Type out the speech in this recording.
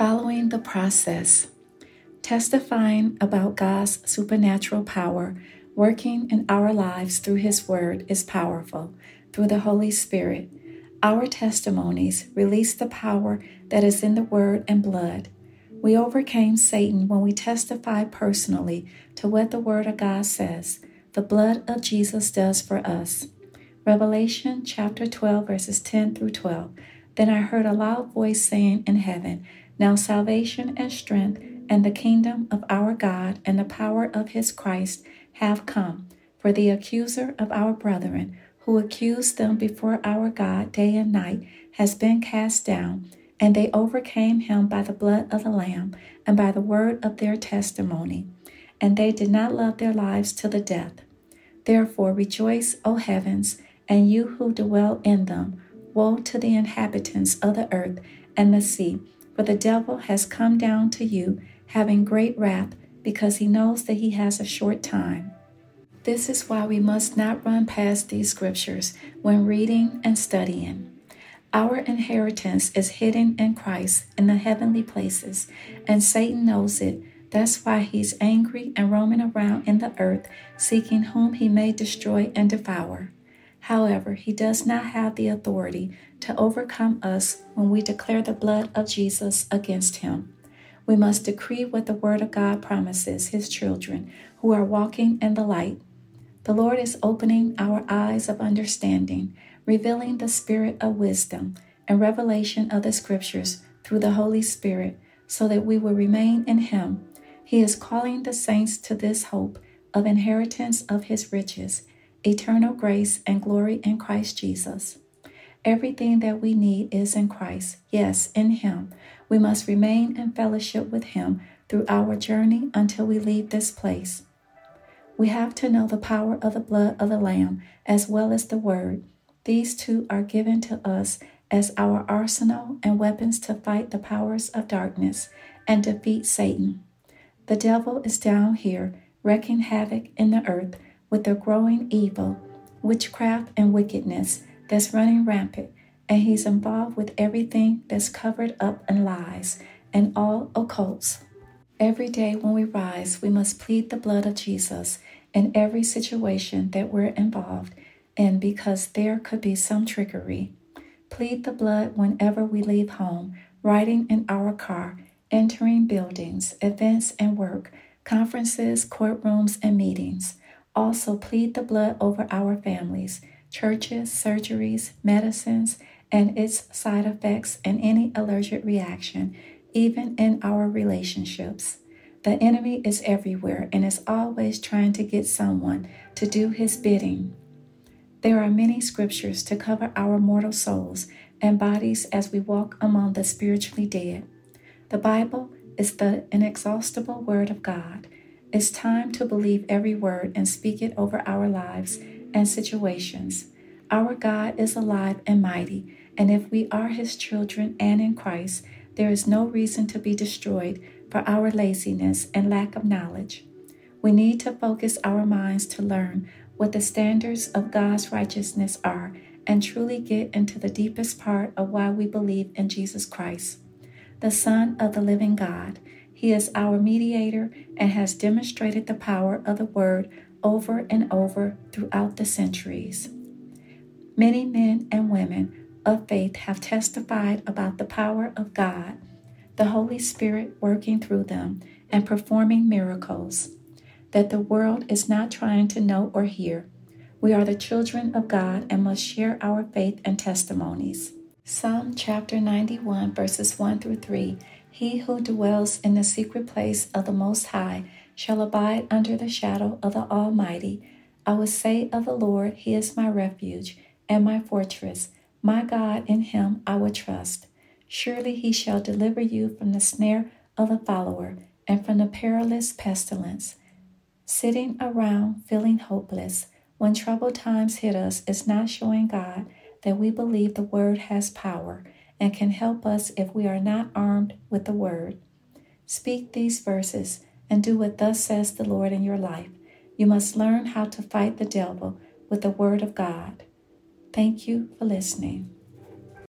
Following the process, testifying about God's supernatural power working in our lives through His Word is powerful through the Holy Spirit. Our testimonies release the power that is in the Word and blood. We overcame Satan when we testified personally to what the Word of God says, the blood of Jesus does for us. Revelation chapter 12, verses 10 through 12. Then I heard a loud voice saying in heaven, Now salvation and strength and the kingdom of our God and the power of his Christ have come. For the accuser of our brethren, who accused them before our God day and night, has been cast down, and they overcame him by the blood of the Lamb and by the word of their testimony. And they did not love their lives to the death. Therefore rejoice, O heavens, and you who dwell in them. Woe to the inhabitants of the earth and the sea, for the devil has come down to you, having great wrath, because he knows that he has a short time. This is why we must not run past these scriptures when reading and studying. Our inheritance is hidden in Christ in the heavenly places, and Satan knows it. That's why he's angry and roaming around in the earth, seeking whom he may destroy and devour. However, he does not have the authority to overcome us when we declare the blood of Jesus against him. We must decree what the Word of God promises His children who are walking in the light. The Lord is opening our eyes of understanding, revealing the spirit of wisdom and revelation of the Scriptures through the Holy Spirit so that we will remain in Him. He is calling the saints to this hope of inheritance of His riches eternal grace and glory in Christ Jesus. Everything that we need is in Christ, yes, in Him. We must remain in fellowship with Him through our journey until we leave this place. We have to know the power of the blood of the Lamb as well as the Word. These two are given to us as our arsenal and weapons to fight the powers of darkness and defeat Satan. The devil is down here wreaking havoc in the earth with the growing evil, witchcraft, and wickedness that's running rampant, and he's involved with everything that's covered up in lies and all occults. Every day when we rise, we must plead the blood of Jesus in every situation that we're involved in because there could be some trickery. Plead the blood whenever we leave home, riding in our car, entering buildings, events, and work, conferences, courtrooms, and meetings. Also, plead the blood over our families, churches, surgeries, medicines, and its side effects, and any allergic reaction, even in our relationships. The enemy is everywhere and is always trying to get someone to do his bidding. There are many scriptures to cover our mortal souls and bodies as we walk among the spiritually dead. The Bible is the inexhaustible Word of God it's time to believe every word and speak it over our lives and situations. Our God is alive and mighty, and if we are His children and in Christ, there is no reason to be destroyed for our laziness and lack of knowledge. We need to focus our minds to learn what the standards of God's righteousness are and truly get into the deepest part of why we believe in Jesus Christ, the Son of the living God he is our mediator and has demonstrated the power of the Word over and over throughout the centuries. Many men and women of faith have testified about the power of God, the Holy Spirit working through them and performing miracles that the world is not trying to know or hear. We are the children of God and must share our faith and testimonies. Psalm chapter 91, verses 1 through 3 he who dwells in the secret place of the Most High shall abide under the shadow of the Almighty. I will say of the Lord, He is my refuge and my fortress. My God, in Him I will trust. Surely He shall deliver you from the snare of the follower and from the perilous pestilence. Sitting around feeling hopeless when troubled times hit us is not showing God that we believe the Word has power and can help us if we are not armed with the word. Speak these verses and do what thus says the Lord in your life. You must learn how to fight the devil with the word of God. Thank you for listening.